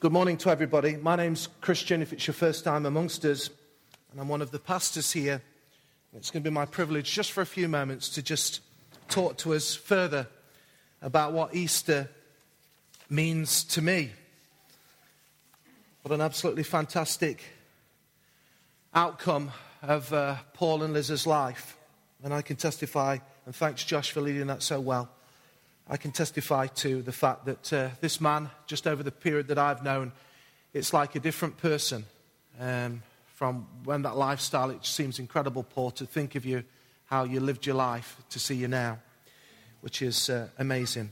Good morning to everybody. My name's Kristian, if it's your first time amongst us, and I'm one of the pastors here. It's going to be my privilege just for a few moments to just talk to us further about what Easter means to me. What an absolutely fantastic outcome of uh, Paul and Liz's life. And I can testify, and thanks Josh for leading that so well. I can testify to the fact that uh, this man, just over the period that I've known, it's like a different person um, from when that lifestyle. It seems incredible, Paul, to think of you, how you lived your life, to see you now, which is uh, amazing.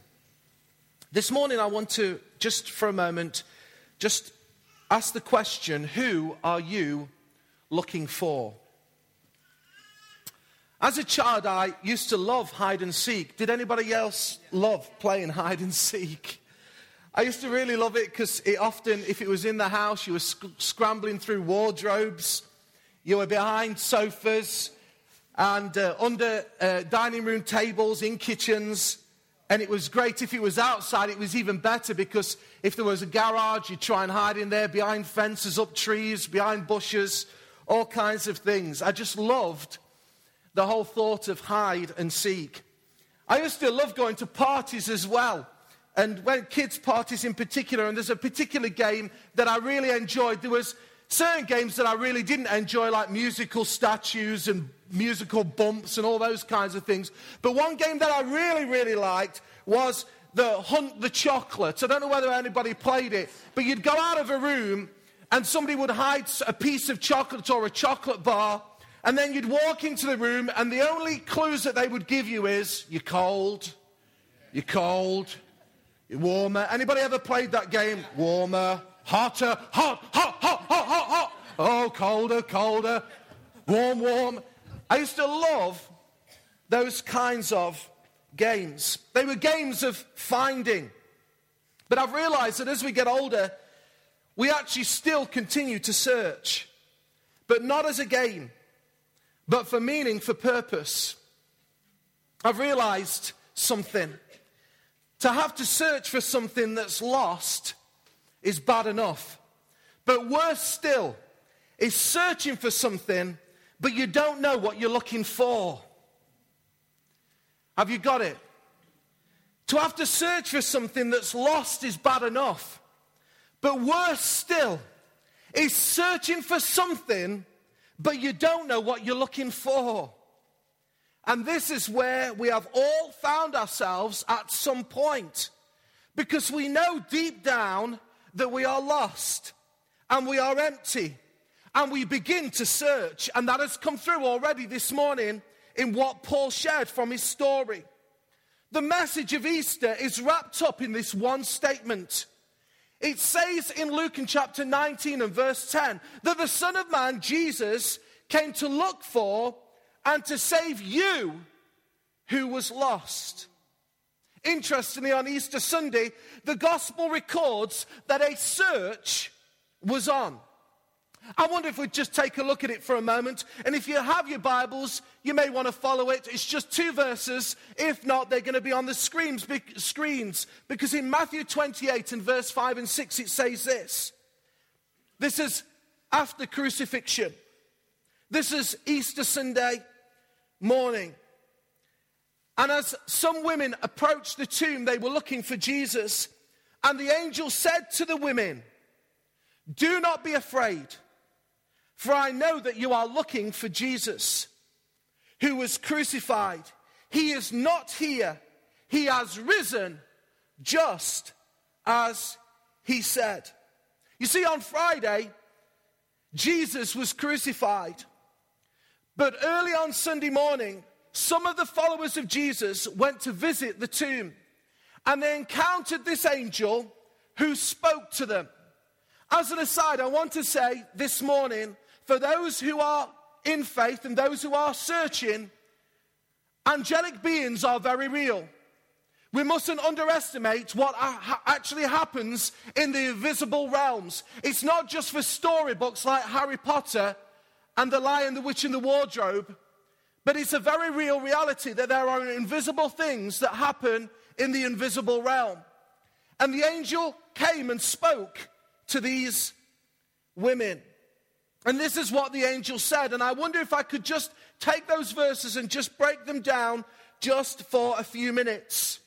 This morning, I want to just for a moment just ask the question who are you looking for? As a child, I used to love hide and seek. Did anybody else love playing hide and seek? I used to really love it because it often, if it was in the house, you were sc- scrambling through wardrobes, you were behind sofas and uh, under uh, dining room tables in kitchens. And it was great if it was outside, it was even better because if there was a garage, you'd try and hide in there behind fences, up trees, behind bushes, all kinds of things. I just loved the whole thought of hide and seek. I used to love going to parties as well. And when kids' parties in particular, and there's a particular game that I really enjoyed. There was certain games that I really didn't enjoy, like musical statues and musical bumps and all those kinds of things. But one game that I really, really liked was the Hunt the Chocolate. I don't know whether anybody played it, but you'd go out of a room and somebody would hide a piece of chocolate or a chocolate bar and then you'd walk into the room, and the only clues that they would give you is you're cold, you're cold, you're warmer. Anybody ever played that game? Warmer, hotter, hot, hot, hot, hot, hot, hot. Oh, colder, colder, warm, warm. I used to love those kinds of games. They were games of finding. But I've realized that as we get older, we actually still continue to search, but not as a game but for meaning, for purpose. I've realized something. To have to search for something that's lost is bad enough. But worse still is searching for something, but you don't know what you're looking for. Have you got it? To have to search for something that's lost is bad enough. But worse still is searching for something but you don't know what you're looking for. And this is where we have all found ourselves at some point. Because we know deep down that we are lost and we are empty. And we begin to search. And that has come through already this morning in what Paul shared from his story. The message of Easter is wrapped up in this one statement it says in Luke in chapter 19 and verse 10 that the Son of Man, Jesus, came to look for and to save you who was lost. Interestingly, on Easter Sunday, the gospel records that a search was on. I wonder if we'd just take a look at it for a moment. And if you have your Bibles, you may want to follow it. It's just two verses. If not, they're going to be on the screens, screens. Because in Matthew 28 and verse 5 and 6, it says this. This is after crucifixion. This is Easter Sunday morning. And as some women approached the tomb, they were looking for Jesus. And the angel said to the women, Do not be afraid. For I know that you are looking for Jesus, who was crucified. He is not here, he has risen just as he said. You see, on Friday, Jesus was crucified. But early on Sunday morning, some of the followers of Jesus went to visit the tomb and they encountered this angel who spoke to them. As an aside, I want to say this morning for those who are in faith and those who are searching, angelic beings are very real. We mustn't underestimate what actually happens in the invisible realms. It's not just for storybooks like Harry Potter and The Lion, the Witch, and the Wardrobe, but it's a very real reality that there are invisible things that happen in the invisible realm. And the angel came and spoke to these women. And this is what the angel said. And I wonder if I could just take those verses and just break them down just for a few minutes.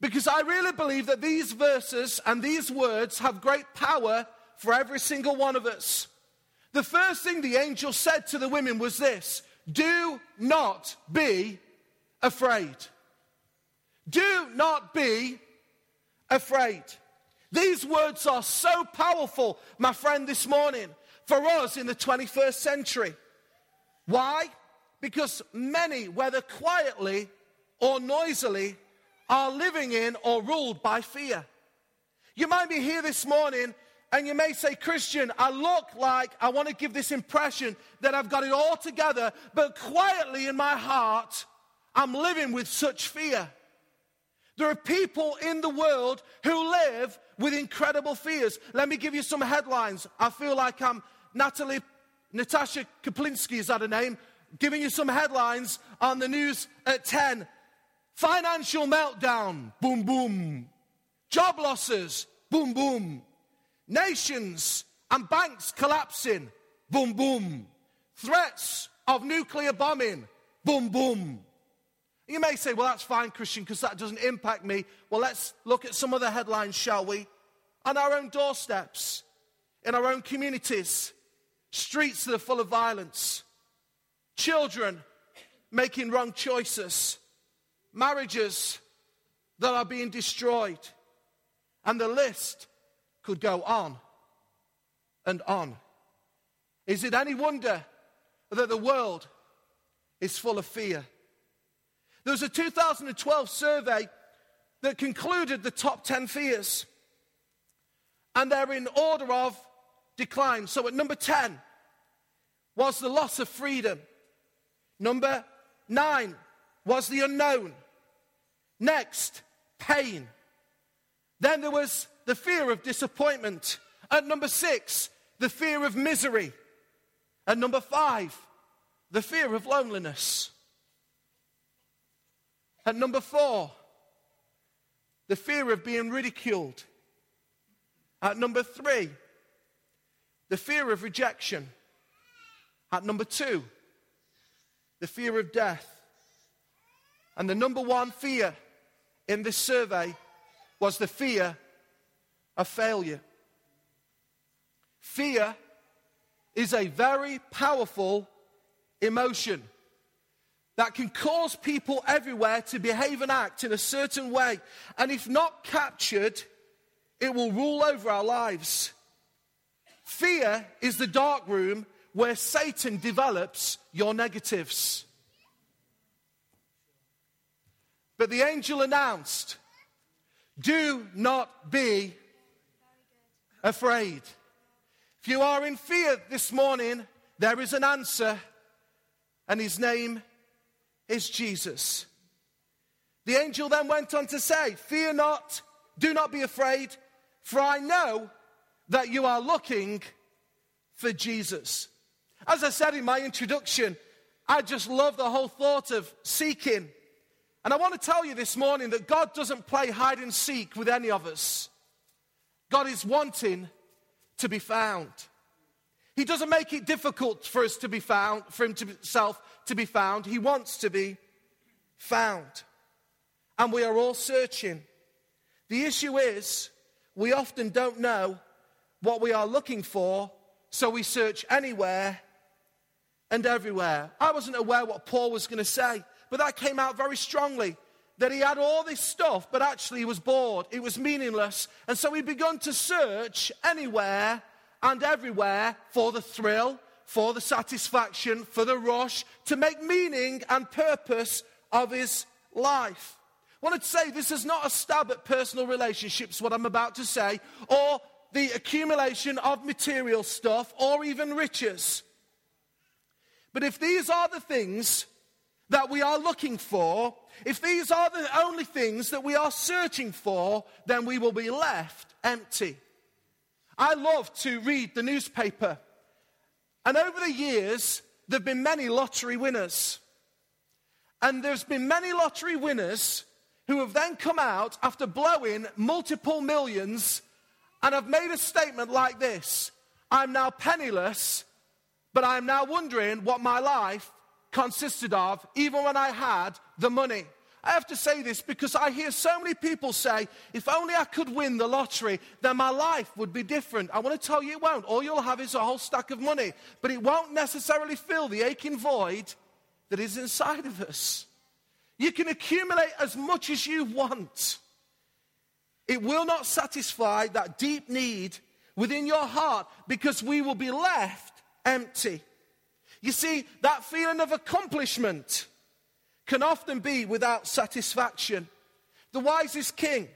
Because I really believe that these verses and these words have great power for every single one of us. The first thing the angel said to the women was this Do not be afraid. Do not be afraid. These words are so powerful, my friend, this morning for us in the 21st century. Why? Because many, whether quietly or noisily, are living in or ruled by fear. You might be here this morning and you may say, Kristian, I look like I want to give this impression that I've got it all together, but quietly in my heart, I'm living with such fear. There are people in the world who live with incredible fears. Let me give you some headlines. I feel like I'm Natalie, Natasha Kaplinsky, is that a name? Giving you some headlines on the news at 10. Financial meltdown, boom, boom. Job losses, boom, boom. Nations and banks collapsing, boom, boom. Threats of nuclear bombing, boom, boom. You may say, well, that's fine, Kristian, because that doesn't impact me. Well, let's look at some other headlines, shall we? On our own doorsteps, in our own communities, streets that are full of violence, children making wrong choices, marriages that are being destroyed. And the list could go on and on. Is it any wonder that the world is full of fear? There was a 2012 survey that concluded the top 10 fears, and they're in order of decline. So at number 10 was the loss of freedom. Number 9 was the unknown. Next, pain. Then there was the fear of disappointment. At number six, the fear of misery. At number five, the fear of loneliness. At number four, the fear of being ridiculed. At number three, the fear of rejection. At number two, the fear of death. And the number one fear in this survey was the fear of failure. Fear is a very powerful emotion that can cause people everywhere to behave and act in a certain way. And if not captured, it will rule over our lives. Fear is the dark room where Satan develops your negatives. But the angel announced, Do not be afraid. If you are in fear this morning, there is an answer, and his name is Jesus. The angel then went on to say, Fear not, do not be afraid, for I know that you are looking for Jesus. As I said in my introduction, I just love the whole thought of seeking. And I want to tell you this morning that God doesn't play hide and seek with any of us. God is wanting to be found. He doesn't make it difficult for us to be found, for himself to be found. He wants to be found. And we are all searching. The issue is, we often don't know what we are looking for, so we search anywhere and everywhere. I wasn't aware what Paul was going to say, but that came out very strongly that he had all this stuff, but actually he was bored. It was meaningless. And so he began to search anywhere and everywhere for the thrill, for the satisfaction, for the rush, to make meaning and purpose of his life. I wanted to say this is not a stab at personal relationships, what I'm about to say, or the accumulation of material stuff, or even riches. But if these are the things that we are looking for, if these are the only things that we are searching for, then we will be left empty. I love to read the newspaper, and over the years, there have been many lottery winners. And there's been many lottery winners who have then come out after blowing multiple millions and have made a statement like this I'm now penniless, but I'm now wondering what my life consisted of, even when I had the money. I have to say this because I hear so many people say, if only I could win the lottery, then my life would be different. I want to tell you it won't. All you'll have is a whole stack of money, but it won't necessarily fill the aching void that is inside of us. You can accumulate as much as you want. It will not satisfy that deep need within your heart because we will be left empty. You see, that feeling of accomplishment can often be without satisfaction. The wisest king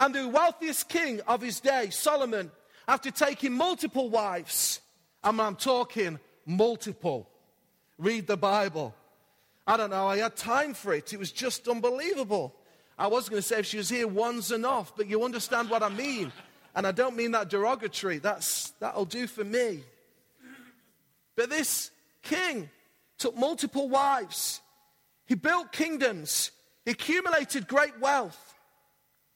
and the wealthiest king of his day, Solomon, after taking multiple wives, and I'm talking multiple, read the Bible. I don't know, I had time for it. It was just unbelievable. I was going to say if she was here, one's enough, but you understand what I mean. And I don't mean that derogatory. That's, that'll do for me. But this king took multiple wives. He built kingdoms, he accumulated great wealth.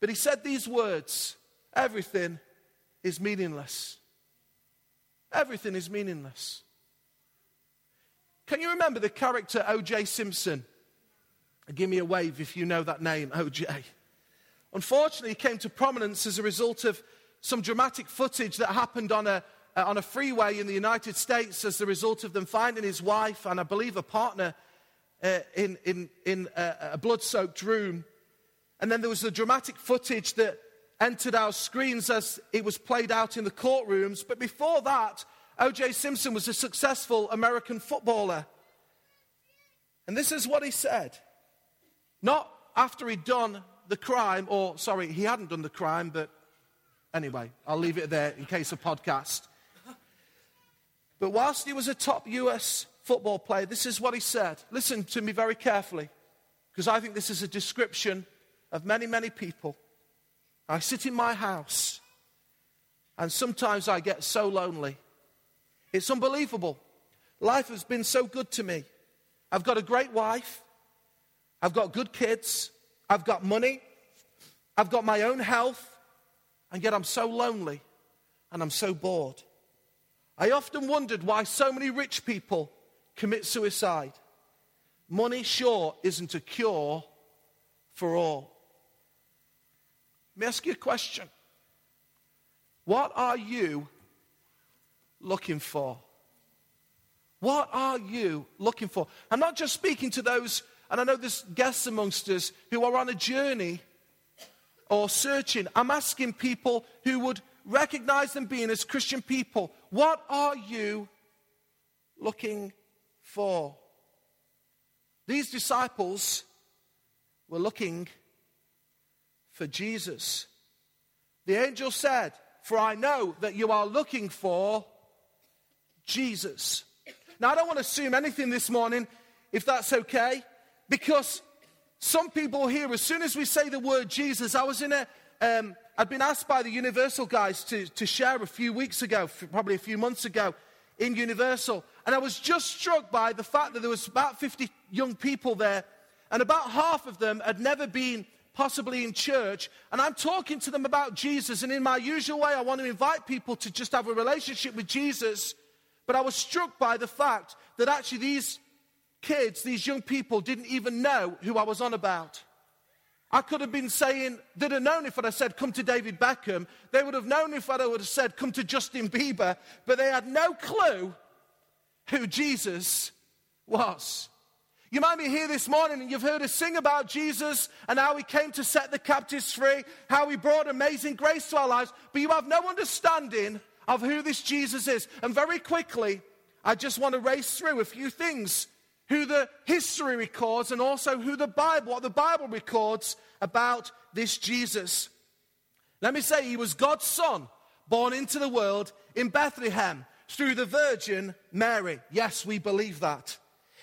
But he said these words everything is meaningless. Everything is meaningless. Can you remember the character O.J. Simpson? Give me a wave if you know that name, O.J. Unfortunately, he came to prominence as a result of some dramatic footage that happened on a, uh, on a freeway in the United States as a result of them finding his wife and I believe a partner uh, in, in, in a, a blood soaked room. And then there was the dramatic footage that entered our screens as it was played out in the courtrooms. But before that, O.J. Simpson was a successful American footballer. And this is what he said. Not after he'd done the crime, or sorry, he hadn't done the crime, but anyway, I'll leave it there in case of podcast. But whilst he was a top US football player, this is what he said. Listen to me very carefully, because I think this is a description of many, many people. I sit in my house, and sometimes I get so lonely. It's unbelievable. Life has been so good to me. I've got a great wife, I've got good kids, I've got money, I've got my own health, and yet I'm so lonely and I'm so bored. I often wondered why so many rich people commit suicide. Money, sure, isn't a cure for all. Let me ask you a question. What are you looking for? What are you looking for? I'm not just speaking to those, and I know there's guests amongst us who are on a journey or searching. I'm asking people who would recognize them being as Christian people. What are you looking for? These disciples were looking for Jesus. The angel said, For I know that you are looking for Jesus. Now, I don't want to assume anything this morning, if that's okay, because some people here, as soon as we say the word Jesus, I was in a, um, I'd been asked by the Universal guys to, to share a few weeks ago, probably a few months ago, in Universal. And I was just struck by the fact that there was about 50 young people there, and about half of them had never been possibly in church. And I'm talking to them about Jesus. And in my usual way, I want to invite people to just have a relationship with Jesus. But I was struck by the fact that actually these kids, these young people, didn't even know who I was on about. I could have been saying, they'd have known if I'd have said, come to David Beckham. They would have known if I would have said, come to Justin Bieber. But they had no clue who Jesus was. You might be here this morning and you've heard us sing about Jesus and how he came to set the captives free, how he brought amazing grace to our lives, but you have no understanding of who this Jesus is. And very quickly, I just want to race through a few things who the history records and also who the Bible, what the Bible records about this Jesus. Let me say, he was God's son, born into the world in Bethlehem through the Virgin Mary. Yes, we believe that.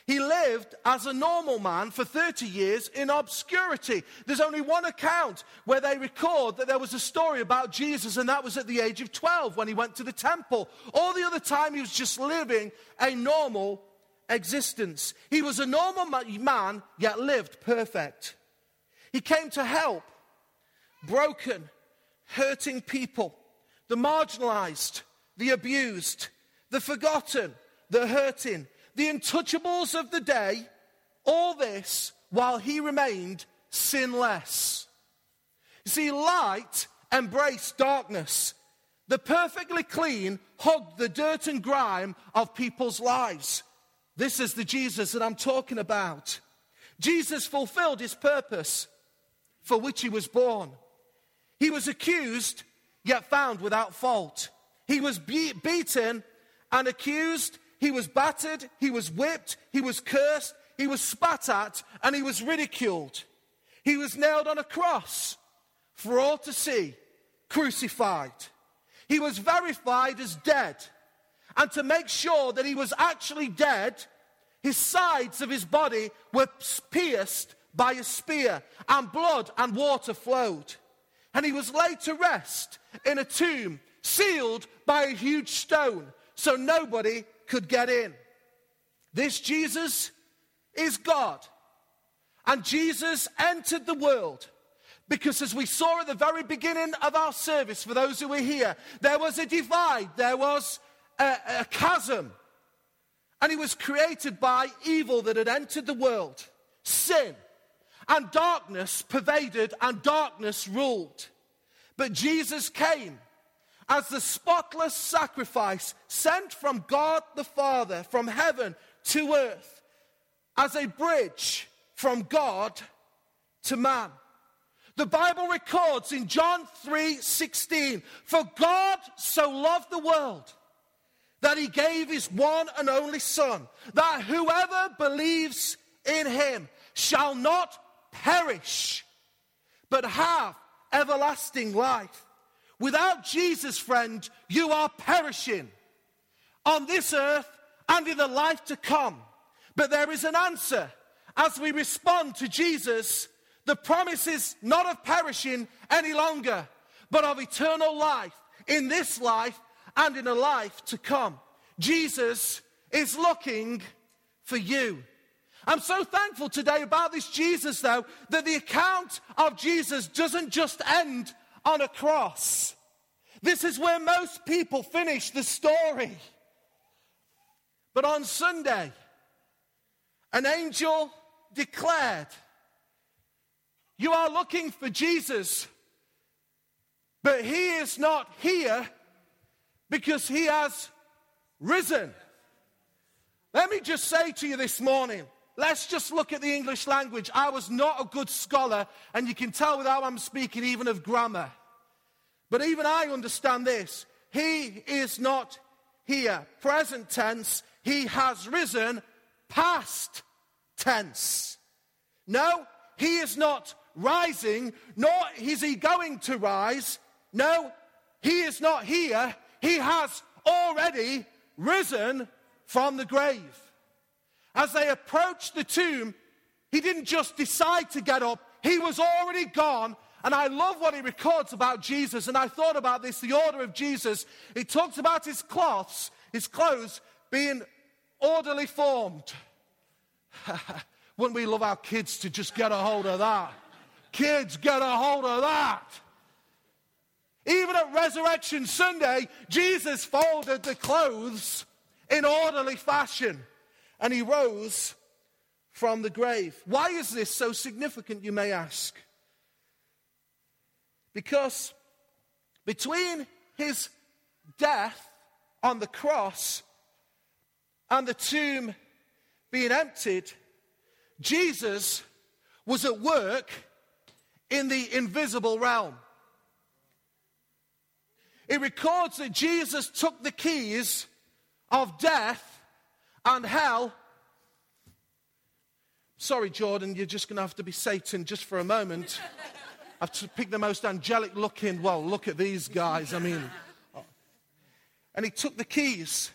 He lived as a normal man for 30 years in obscurity. There's only one account where they record that there was a story about Jesus, and that was at the age of 12 when he went to the temple. All the other time, he was just living a normal existence. He was a normal man, yet lived perfect. He came to help broken, hurting people. the marginalized, the abused, the forgotten, the hurting, the untouchables of the day, all this while he remained sinless. You see, light embraced darkness. The perfectly clean hugged the dirt and grime of people's lives. This is the Jesus that I'm talking about. Jesus fulfilled his purpose for which he was born. He was accused, yet found without fault. He was be- beaten and accused. He was battered. He was whipped. He was cursed. He was spat at and he was ridiculed. He was nailed on a cross for all to see, crucified. He was verified as dead. And to make sure that he was actually dead, his sides of his body were pierced by a spear, and blood and water flowed. And he was laid to rest in a tomb sealed by a huge stone so nobody could get in. This Jesus is God. And Jesus entered the world because, as we saw at the very beginning of our service, for those who were here, there was a divide, there was a, a chasm. And he was created by evil that had entered the world, sin. And darkness pervaded and darkness ruled. But Jesus came as the spotless sacrifice sent from God the Father, from heaven to earth, as a bridge from God to man. The Bible records in John 3:16, "For God so loved the world that he gave his one and only son, that whoever believes in him shall not perish, but have everlasting life." Without Jesus, friend, you are perishing on this earth and in the life to come. But there is an answer. As we respond to Jesus, the promise is not of perishing any longer, but of eternal life in this life and in a life to come. Jesus is looking for you. I'm so thankful today about this Jesus, though, that the account of Jesus doesn't just end on a cross. This is where most people finish the story. But on Sunday, an angel declared, You are looking for Jesus, but he is not here because he has risen. Let me just say to you this morning Let's just look at the English language. I was not a good scholar, and you can tell without I'm speaking even of grammar. But even I understand this. He is not here. Present tense. He has risen. Past tense. No, he is not rising, nor is he going to rise. No, he is not here. He has already risen from the grave. As they approached the tomb, he didn't just decide to get up, he was already gone. And I love what he records about Jesus. And I thought about this the order of Jesus. He talks about his cloths, his clothes being orderly formed. Wouldn't we love our kids to just get a hold of that? Kids, get a hold of that. Even at Resurrection Sunday, Jesus folded the clothes in orderly fashion and he rose from the grave. Why is this so significant, you may ask? Because between his death on the cross and the tomb being emptied, Jesus was at work in the invisible realm. It records that Jesus took the keys of death and hell. Sorry, Jordan, you're just going to have to be Satan just for a moment. I've to pick the most angelic looking. Well, look at these guys. I mean, oh. and he took the keys.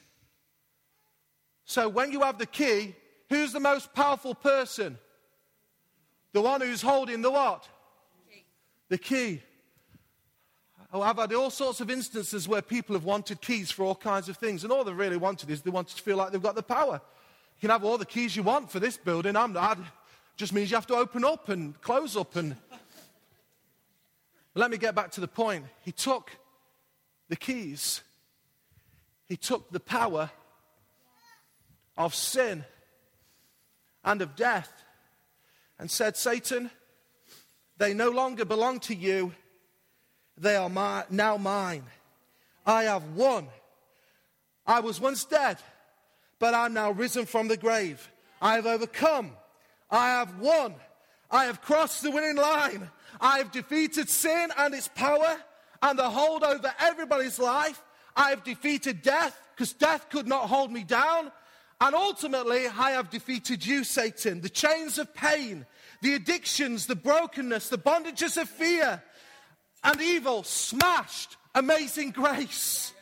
So when you have the key, who's the most powerful person? The one who's holding the what? The key. Oh, I've had all sorts of instances where people have wanted keys for all kinds of things, and all they really wanted is they wanted to feel like they've got the power. You can have all the keys you want for this building. I'm not. Just means you have to open up and close up. And let me get back to the point. He took the keys. He took the power of sin and of death and said, Satan, they no longer belong to you, they are my, now mine. I have won. I was once dead, but I'm now risen from the grave. I have overcome. I have won. I have crossed the winning line. I have defeated sin and its power and the hold over everybody's life. I have defeated death because death could not hold me down. And ultimately, I have defeated you, Satan. The chains of pain, the addictions, the brokenness, the bondages of fear and evil smashed. Amazing grace.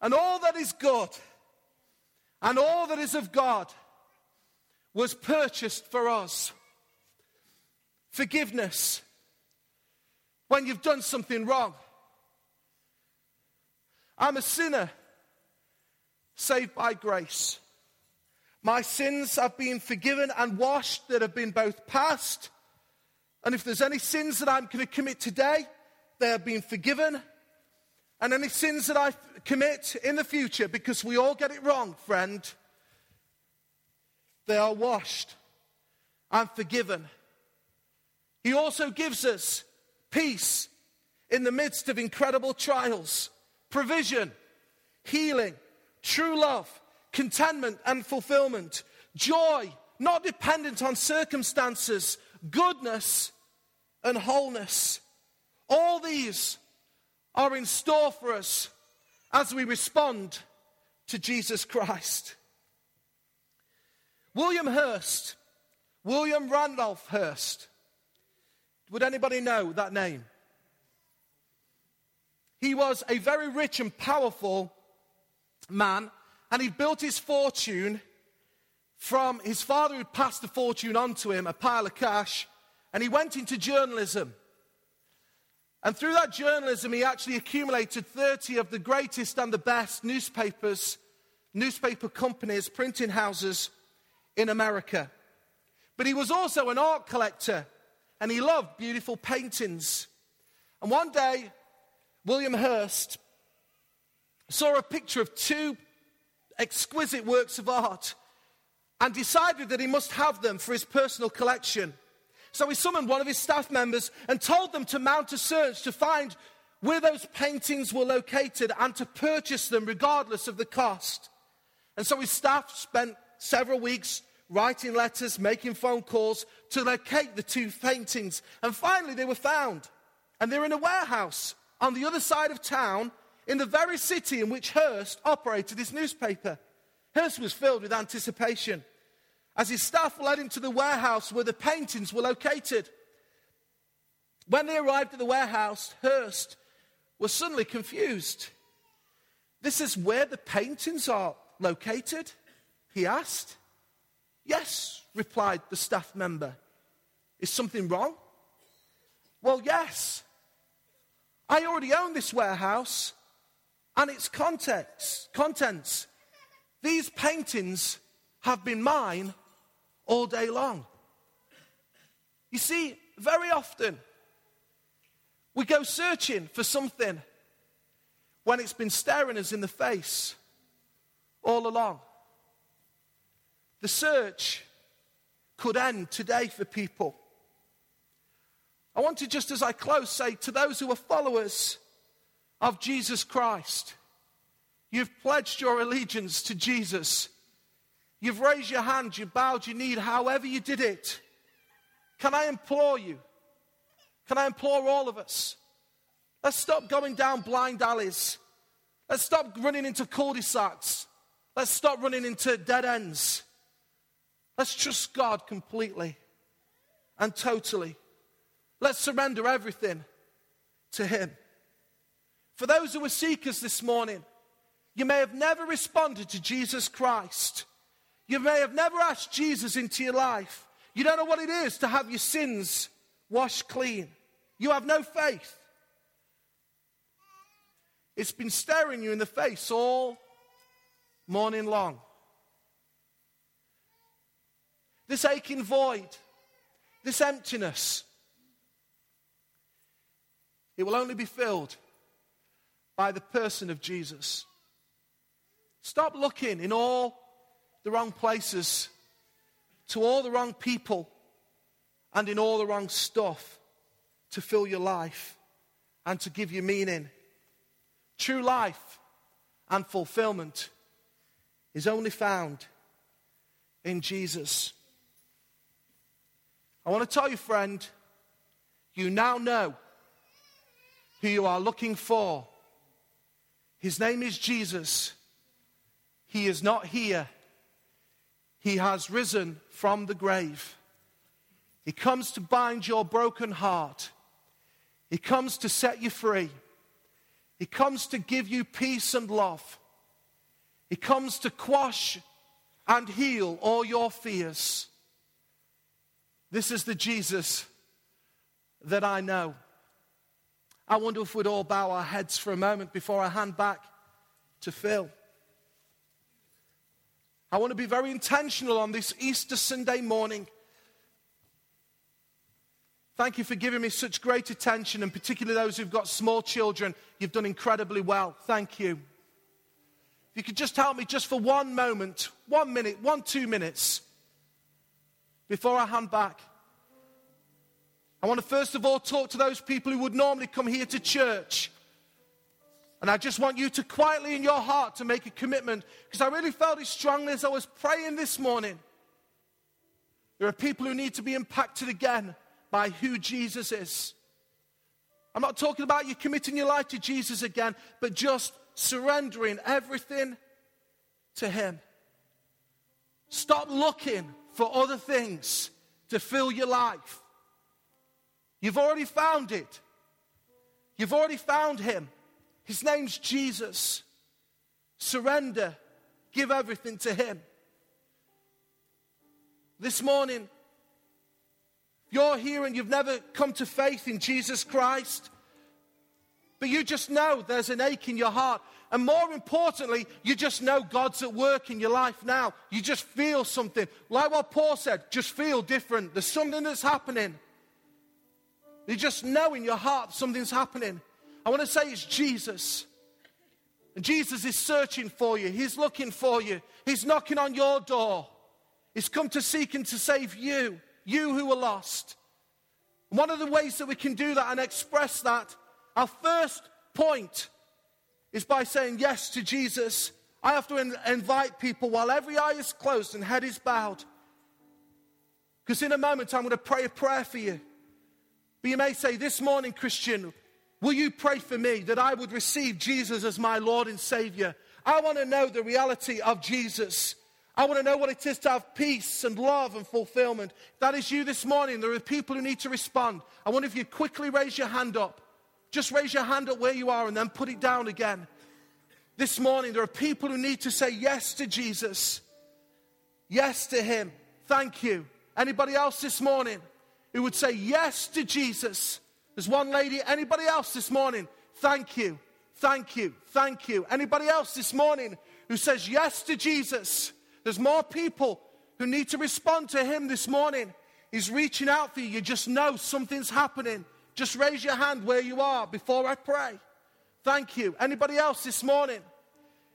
And all that is good and all that is of God was purchased for us. Forgiveness when you've done something wrong. I'm a sinner saved by grace. My sins have been forgiven and washed that have been both past. And if there's any sins that I'm going to commit today, they have been forgiven. And any sins that I commit in the future, because we all get it wrong, friend, they are washed and forgiven. He also gives us peace in the midst of incredible trials, provision, healing, true love, contentment and fulfillment, joy, not dependent on circumstances, goodness and wholeness. All these are in store for us as we respond to Jesus Christ. William Hearst, William Randolph Hearst. would anybody know that name? He was a very rich and powerful man, and he built his fortune from his father who passed the fortune on to him, a pile of cash, and he went into journalism. And through that journalism, he actually accumulated 30 of the greatest and the best newspapers, newspaper companies, printing houses in America. But he was also an art collector and he loved beautiful paintings. And one day, William Hearst saw a picture of two exquisite works of art and decided that he must have them for his personal collection. So he summoned one of his staff members and told them to mount a search to find where those paintings were located and to purchase them regardless of the cost. And so his staff spent several weeks writing letters, making phone calls to locate the two paintings. And finally, they were found. And they're in a warehouse on the other side of town in the very city in which Hearst operated his newspaper. Hearst was filled with anticipation as his staff led him to the warehouse where the paintings were located. When they arrived at the warehouse, Hearst was suddenly confused. This is where the paintings are located? He asked. Yes, replied the staff member. Is something wrong? Well, yes. I already own this warehouse and its contents. contents. These paintings have been mine all day long. You see, very often we go searching for something when it's been staring us in the face all along. The search could end today for people. I want to, just as I close, say to those who are followers of Jesus Christ, you've pledged your allegiance to Jesus. You've raised your hand, you bowed your knee, however you did it. Can I implore you? Can I implore all of us? Let's stop going down blind alleys. Let's stop running into cul de sacs. Let's stop running into dead ends. Let's trust God completely and totally. Let's surrender everything to Him. For those who are seekers this morning, you may have never responded to Jesus Christ. You may have never asked Jesus into your life. You don't know what it is to have your sins washed clean. You have no faith. It's been staring you in the face all morning long. this aching void, this emptiness. It will only be filled by the person of Jesus. Stop looking in all the wrong places, to all the wrong people, and in all the wrong stuff to fill your life and to give you meaning. True life and fulfillment is only found in Jesus. I want to tell you, friend, you now know who you are looking for. His name is Jesus. He is not here, He has risen from the grave. He comes to bind your broken heart, He comes to set you free, He comes to give you peace and love, He comes to quash and heal all your fears. This is the Jesus that I know. I wonder if we'd all bow our heads for a moment before I hand back to Phil. I want to be very intentional on this Easter Sunday morning. Thank you for giving me such great attention, and particularly those who've got small children. You've done incredibly well. Thank you. If you could just help me just for one moment, one minute, one, two minutes, before I hand back. I want to first of all talk to those people who would normally come here to church. And I just want you to quietly in your heart to make a commitment because I really felt it strongly as I was praying this morning. There are people who need to be impacted again by who Jesus is. I'm not talking about you committing your life to Jesus again, but just surrendering everything to Him. Stop looking for other things to fill your life. You've already found it. You've already found him. His name's Jesus. Surrender. Give everything to him. This morning, you're here and you've never come to faith in Jesus Christ, but you just know there's an ache in your heart. And more importantly, you just know God's at work in your life now. You just feel something. Like what Paul said, just feel different. There's something that's happening. You just know in your heart something's happening. I want to say it's Jesus. And Jesus is searching for you, He's looking for you, He's knocking on your door. He's come to seek and to save you, you who are lost. And one of the ways that we can do that and express that, our first point is by saying yes to Jesus. I have to in- invite people while every eye is closed and head is bowed. Because in a moment, I'm going to pray a prayer for you. But you may say, This morning, Kristian, will you pray for me that I would receive Jesus as my Lord and Savior? I want to know the reality of Jesus. I want to know what it is to have peace and love and fulfillment. If that is you this morning. There are people who need to respond. I wonder if you quickly raise your hand up. Just raise your hand up where you are and then put it down again. This morning, there are people who need to say yes to Jesus. Yes to Him. Thank you. Anybody else this morning? who would say yes to Jesus. There's one lady. Anybody else this morning? Thank you. Thank you. Thank you. Anybody else this morning who says yes to Jesus? There's more people who need to respond to him this morning. He's reaching out for you. You just know something's happening. Just raise your hand where you are before I pray. Thank you. Anybody else this morning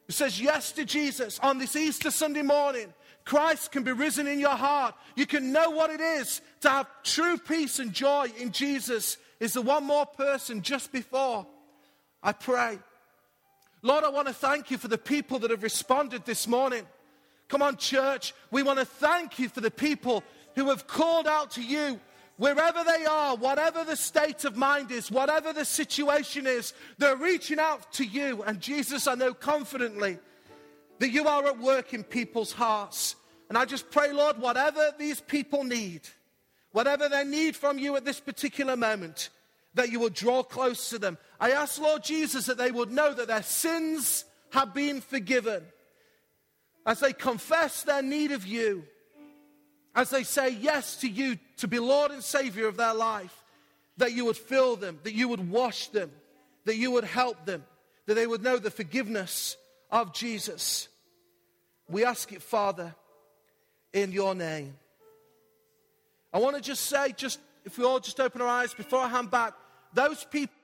who says yes to Jesus on this Easter Sunday morning? Christ can be risen in your heart. You can know what it is to have true peace and joy in Jesus. Is the one more person just before I pray? Lord, I want to thank you for the people that have responded this morning. Come on, church. We want to thank you for the people who have called out to you wherever they are, whatever the state of mind is, whatever the situation is, they're reaching out to you. And Jesus, I know confidently that you are at work in people's hearts. And I just pray, Lord, whatever these people need, whatever they need from you at this particular moment, that you will draw close to them. I ask, Lord Jesus, that they would know that their sins have been forgiven. As they confess their need of you, as they say yes to you to be Lord and Savior of their life, that you would fill them, that you would wash them, that you would help them, that they would know the forgiveness of Jesus. We ask it, Father, in your name. I want to just say, just if we all just open our eyes before I hand back, those people.